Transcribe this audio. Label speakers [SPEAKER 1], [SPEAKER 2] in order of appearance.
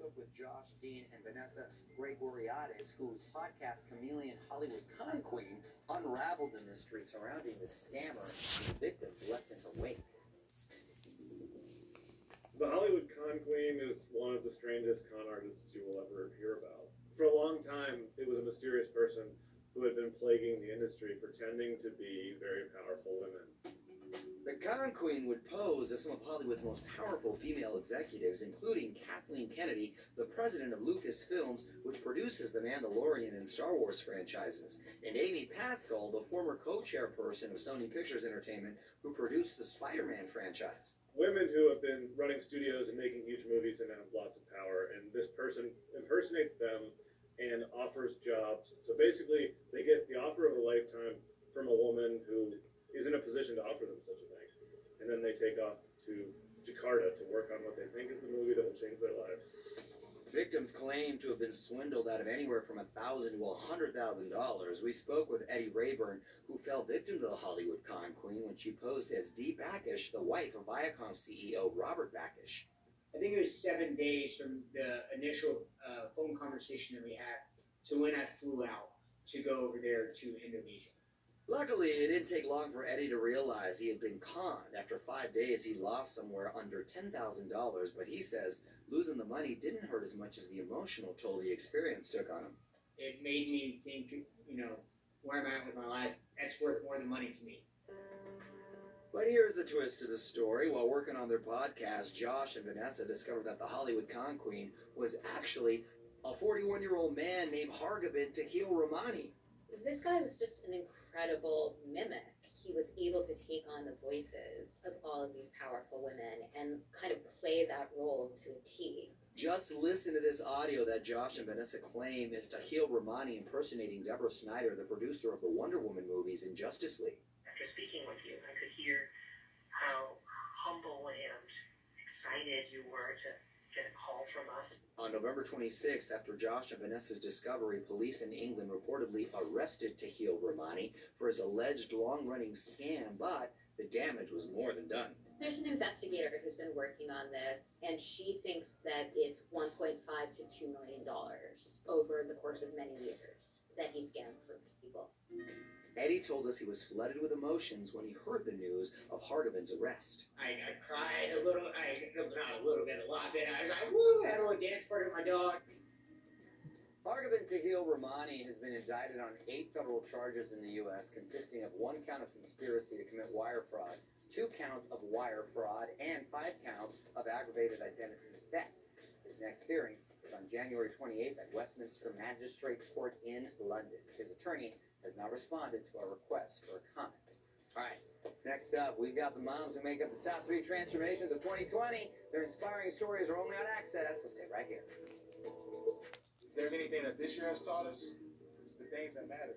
[SPEAKER 1] spoke with Josh Dean and Vanessa Grigoriadis, whose podcast Chameleon Hollywood Con Queen unraveled the mystery surrounding the scammer and the victims left in her wake.
[SPEAKER 2] The Hollywood Con Queen is one of the strangest con artists you will ever hear about. For a long time, it was a mysterious person who had been plaguing the industry, pretending to be very powerful women.
[SPEAKER 1] The Con Queen would pose as some of Hollywood's most powerful female executives, including Kathleen Kennedy, the president of Lucasfilms, which produces The Mandalorian and Star Wars franchises, and Amy Pascal, the former co-chairperson of Sony Pictures Entertainment, who produced the Spider-Man franchise.
[SPEAKER 2] Women who have been running studios and making huge movies and have lots of power, and this person impersonates them and offers jobs. So basically, they get the offer of a lifetime from a woman who is in a position to offer them such a thing. And then they take off to Jakarta to work on what they think is the movie that will change their lives.
[SPEAKER 1] Victims claim to have been swindled out of anywhere from a thousand to a hundred thousand dollars. We spoke with Eddie Rayburn, who fell victim to the Hollywood con queen when she posed as Dee Bakish, the wife of Viacom CEO Robert Bakish.
[SPEAKER 3] I think it was seven days from the initial uh, phone conversation that we had to when I flew out to go over there to Indonesia.
[SPEAKER 1] Luckily, it didn't take long for Eddie to realize he had been conned. After five days, he lost somewhere under $10,000, but he says losing the money didn't hurt as much as the emotional toll the experience took on him.
[SPEAKER 3] It made me think, you know, where I'm at with my life, that's worth more than money to me.
[SPEAKER 1] But here's the twist to the story. While working on their podcast, Josh and Vanessa discovered that the Hollywood con queen was actually a 41 year old man named Hargobind Tahilramani.
[SPEAKER 4] This guy was just an incredible mimic. He was able to take on the voices of all of these powerful women and kind of play that role to a T.
[SPEAKER 1] Just listen to this audio that Josh and Vanessa claim is Tahilramani impersonating Deborah Snyder, the producer of the Wonder Woman movies in Justice League.
[SPEAKER 5] After speaking with you, I could hear how humble and excited you were to get a call from us.
[SPEAKER 1] On November 26th, after Josh and Vanessa's discovery, police in England reportedly arrested Tahilramani for his alleged long-running scam, but the damage was more than done.
[SPEAKER 4] There's an investigator who's been working on this, and she thinks that it's 1.5 to 2 million dollars over the course of many years that he scammed for people.
[SPEAKER 1] Eddie told us he was flooded with emotions when he heard the news of Hargobind's arrest.
[SPEAKER 3] I, I cried a little, I, not a little bit, a lot bit. I was like, woo, had a little dance party with my dog.
[SPEAKER 1] Hargobind Tahilramani has been indicted on eight federal charges in the U.S., consisting of one count of conspiracy to commit wire fraud, two counts of wire fraud, and five counts of aggravated identity theft. His next hearing is on January 28th at Westminster Magistrates Court in London. His attorney has not responded to our request for a comment. All right, next up, we've got the moms who make up the top three transformations of 2020. Their inspiring stories are only on Access, so stay right here.
[SPEAKER 6] If there's anything that this year has taught us, it's the things that matter.